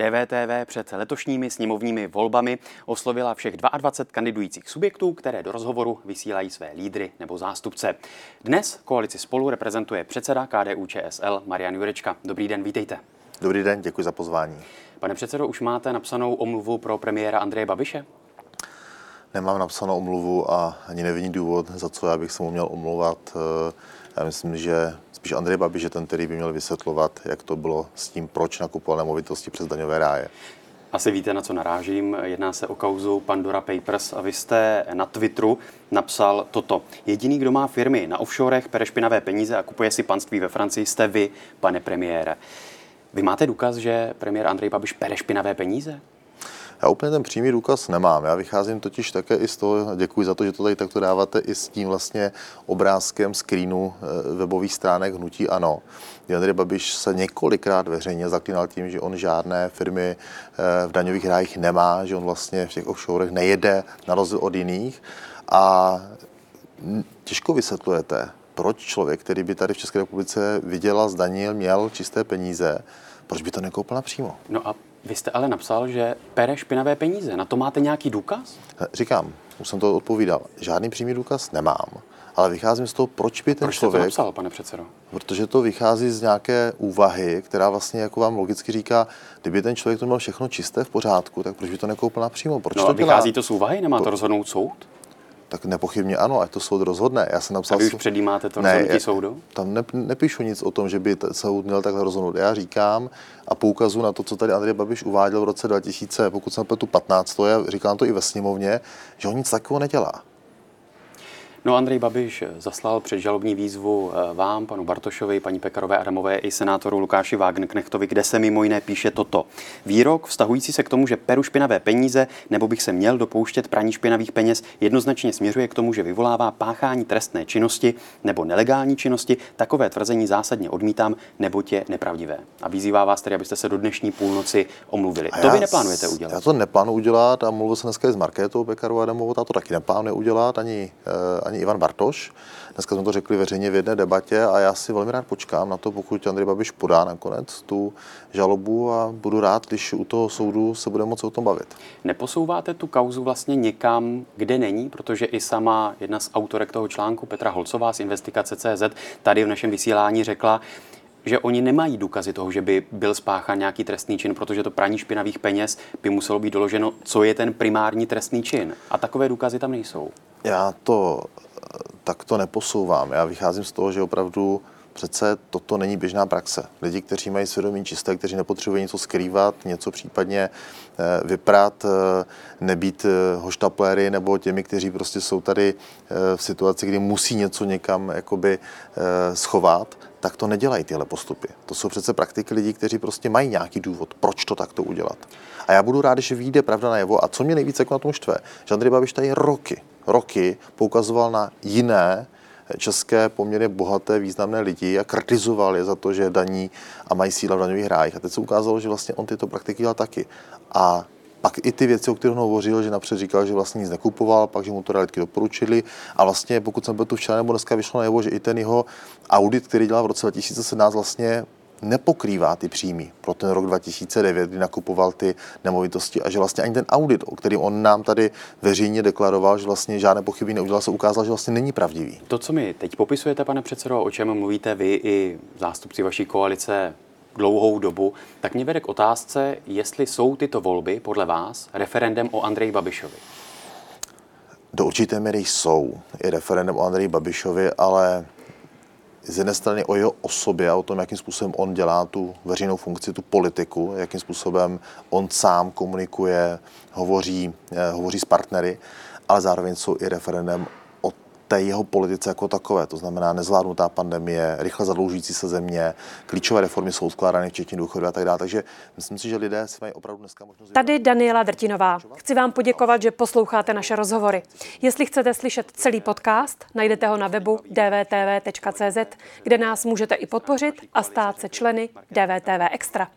DVTV před letošními sněmovními volbami oslovila všech 22 kandidujících subjektů, které do rozhovoru vysílají své lídry nebo zástupce. Dnes koalici spolu reprezentuje předseda KDU ČSL Marian Jurečka. Dobrý den, vítejte. Dobrý den, děkuji za pozvání. Pane předsedo, už máte napsanou omluvu pro premiéra Andreje Babiše? Nemám napsanou omluvu a ani nevidím důvod, za co já bych se mu měl omlouvat. Já myslím, že spíš Andrej Babiš je ten, který by měl vysvětlovat, jak to bylo s tím, proč nakupoval nemovitosti přes daňové ráje. Asi víte, na co narážím. Jedná se o kauzu Pandora Papers a vy jste na Twitteru napsal toto. Jediný, kdo má firmy na offshorech, pere špinavé peníze a kupuje si panství ve Francii, jste vy, pane premiére. Vy máte důkaz, že premiér Andrej Babiš pere špinavé peníze? Já úplně ten přímý důkaz nemám. Já vycházím totiž také i z toho, děkuji za to, že to tady takto dáváte, i s tím vlastně obrázkem screenu eh, webových stránek Hnutí Ano. Andrej Babiš se několikrát veřejně zaklínal tím, že on žádné firmy eh, v daňových rájích nemá, že on vlastně v těch offshorech nejede na rozdíl od jiných. A těžko vysvětlujete, proč člověk, který by tady v České republice vydělal, zdanil, měl čisté peníze, proč by to nekoupil napřímo? No a vy jste ale napsal, že pere špinavé peníze. Na to máte nějaký důkaz? Říkám, už jsem to odpovídal. Žádný přímý důkaz nemám, ale vycházím z toho, proč by ten proč člověk... Proč to napsal, pane předsedo? Protože to vychází z nějaké úvahy, která vlastně jako vám logicky říká, kdyby ten člověk to měl všechno čisté v pořádku, tak proč by to nekoupil napřímo? Proč no, to vychází to z úvahy? Nemá to rozhodnout soud? Tak nepochybně ano, ať to soud rozhodne. Já jsem napsal... A vy už předjímáte to ne, rozhodnutí soudu? Tam ne, nepíšu nic o tom, že by soud měl takhle rozhodnout. Já říkám a poukazu na to, co tady Andrej Babiš uváděl v roce 2000, pokud jsem tu 15, to já říkám to i ve sněmovně, že on nic takového nedělá. No Andrej Babiš zaslal předžalobní výzvu eh, vám, panu Bartošovi, paní Pekarové Adamové i senátoru Lukáši Wagenknechtovi, kde se mimo jiné píše toto. Výrok vztahující se k tomu, že peru špinavé peníze nebo bych se měl dopouštět praní špinavých peněz, jednoznačně směřuje k tomu, že vyvolává páchání trestné činnosti nebo nelegální činnosti. Takové tvrzení zásadně odmítám, nebo je nepravdivé. A vyzývá vás tedy, abyste se do dnešní půlnoci omluvili. A to vy neplánujete udělat? Já to neplánuji udělat a mluvil jsem dneska i s Markétou Pekarovou Adamovou, ta to taky neplánuje udělat, ani, eh, ani Ivan Bartoš. Dneska jsme to řekli veřejně v jedné debatě a já si velmi rád počkám na to, pokud Andrej Babiš podá nakonec tu žalobu a budu rád, když u toho soudu se bude moci o tom bavit. Neposouváte tu kauzu vlastně někam, kde není, protože i sama jedna z autorek toho článku Petra Holcová z Investigace.cz tady v našem vysílání řekla, že oni nemají důkazy toho, že by byl spáchán nějaký trestný čin, protože to praní špinavých peněz by muselo být doloženo, co je ten primární trestný čin. A takové důkazy tam nejsou. Já to tak to neposouvám. Já vycházím z toho, že opravdu přece toto není běžná praxe. Lidi, kteří mají svědomí čisté, kteří nepotřebují něco skrývat, něco případně eh, vyprat, eh, nebýt eh, hoštapléry nebo těmi, kteří prostě jsou tady v situaci, kdy musí něco někam jakoby schovat, tak to nedělají tyhle postupy. To jsou přece praktiky lidí, kteří prostě mají nějaký důvod, proč to takto udělat. A já budu rád, že vyjde pravda najevo. A co mě nejvíce jako na tom štve, že Andrej Babiš tady roky, roky poukazoval na jiné české poměrně bohaté, významné lidi a kritizoval je za to, že daní a mají síla v daňových rájích. A teď se ukázalo, že vlastně on tyto praktiky dělal taky. A pak i ty věci, o kterých hovořil, že napřed říkal, že vlastně nic nekupoval, pak, že mu to realitky doporučili. A vlastně, pokud jsem byl tu včera nebo dneska vyšlo najevo, že i ten jeho audit, který dělal v roce 2017, vlastně nepokrývá ty příjmy pro ten rok 2009, kdy nakupoval ty nemovitosti a že vlastně ani ten audit, o který on nám tady veřejně deklaroval, že vlastně žádné pochyby neudělal, se ukázal, že vlastně není pravdivý. To, co mi teď popisujete, pane předsedo, o čem mluvíte vy i zástupci vaší koalice dlouhou dobu, tak mě vede k otázce, jestli jsou tyto volby podle vás referendem o Andreji Babišovi. Do určité míry jsou i referendem o Andreji Babišovi, ale z jedné strany o jeho osobě a o tom, jakým způsobem on dělá tu veřejnou funkci, tu politiku, jakým způsobem on sám komunikuje, hovoří, eh, hovoří s partnery, ale zároveň jsou i referendem té jeho politice jako takové, to znamená nezvládnutá pandemie, rychle zadloužící se země, klíčové reformy jsou skládány, včetně důchodu a tak dále. Takže myslím si, že lidé si mají opravdu dneska možnost. Tady Daniela Drtinová. Chci vám poděkovat, že posloucháte naše rozhovory. Jestli chcete slyšet celý podcast, najdete ho na webu dvtv.cz, kde nás můžete i podpořit a stát se členy DVTV Extra.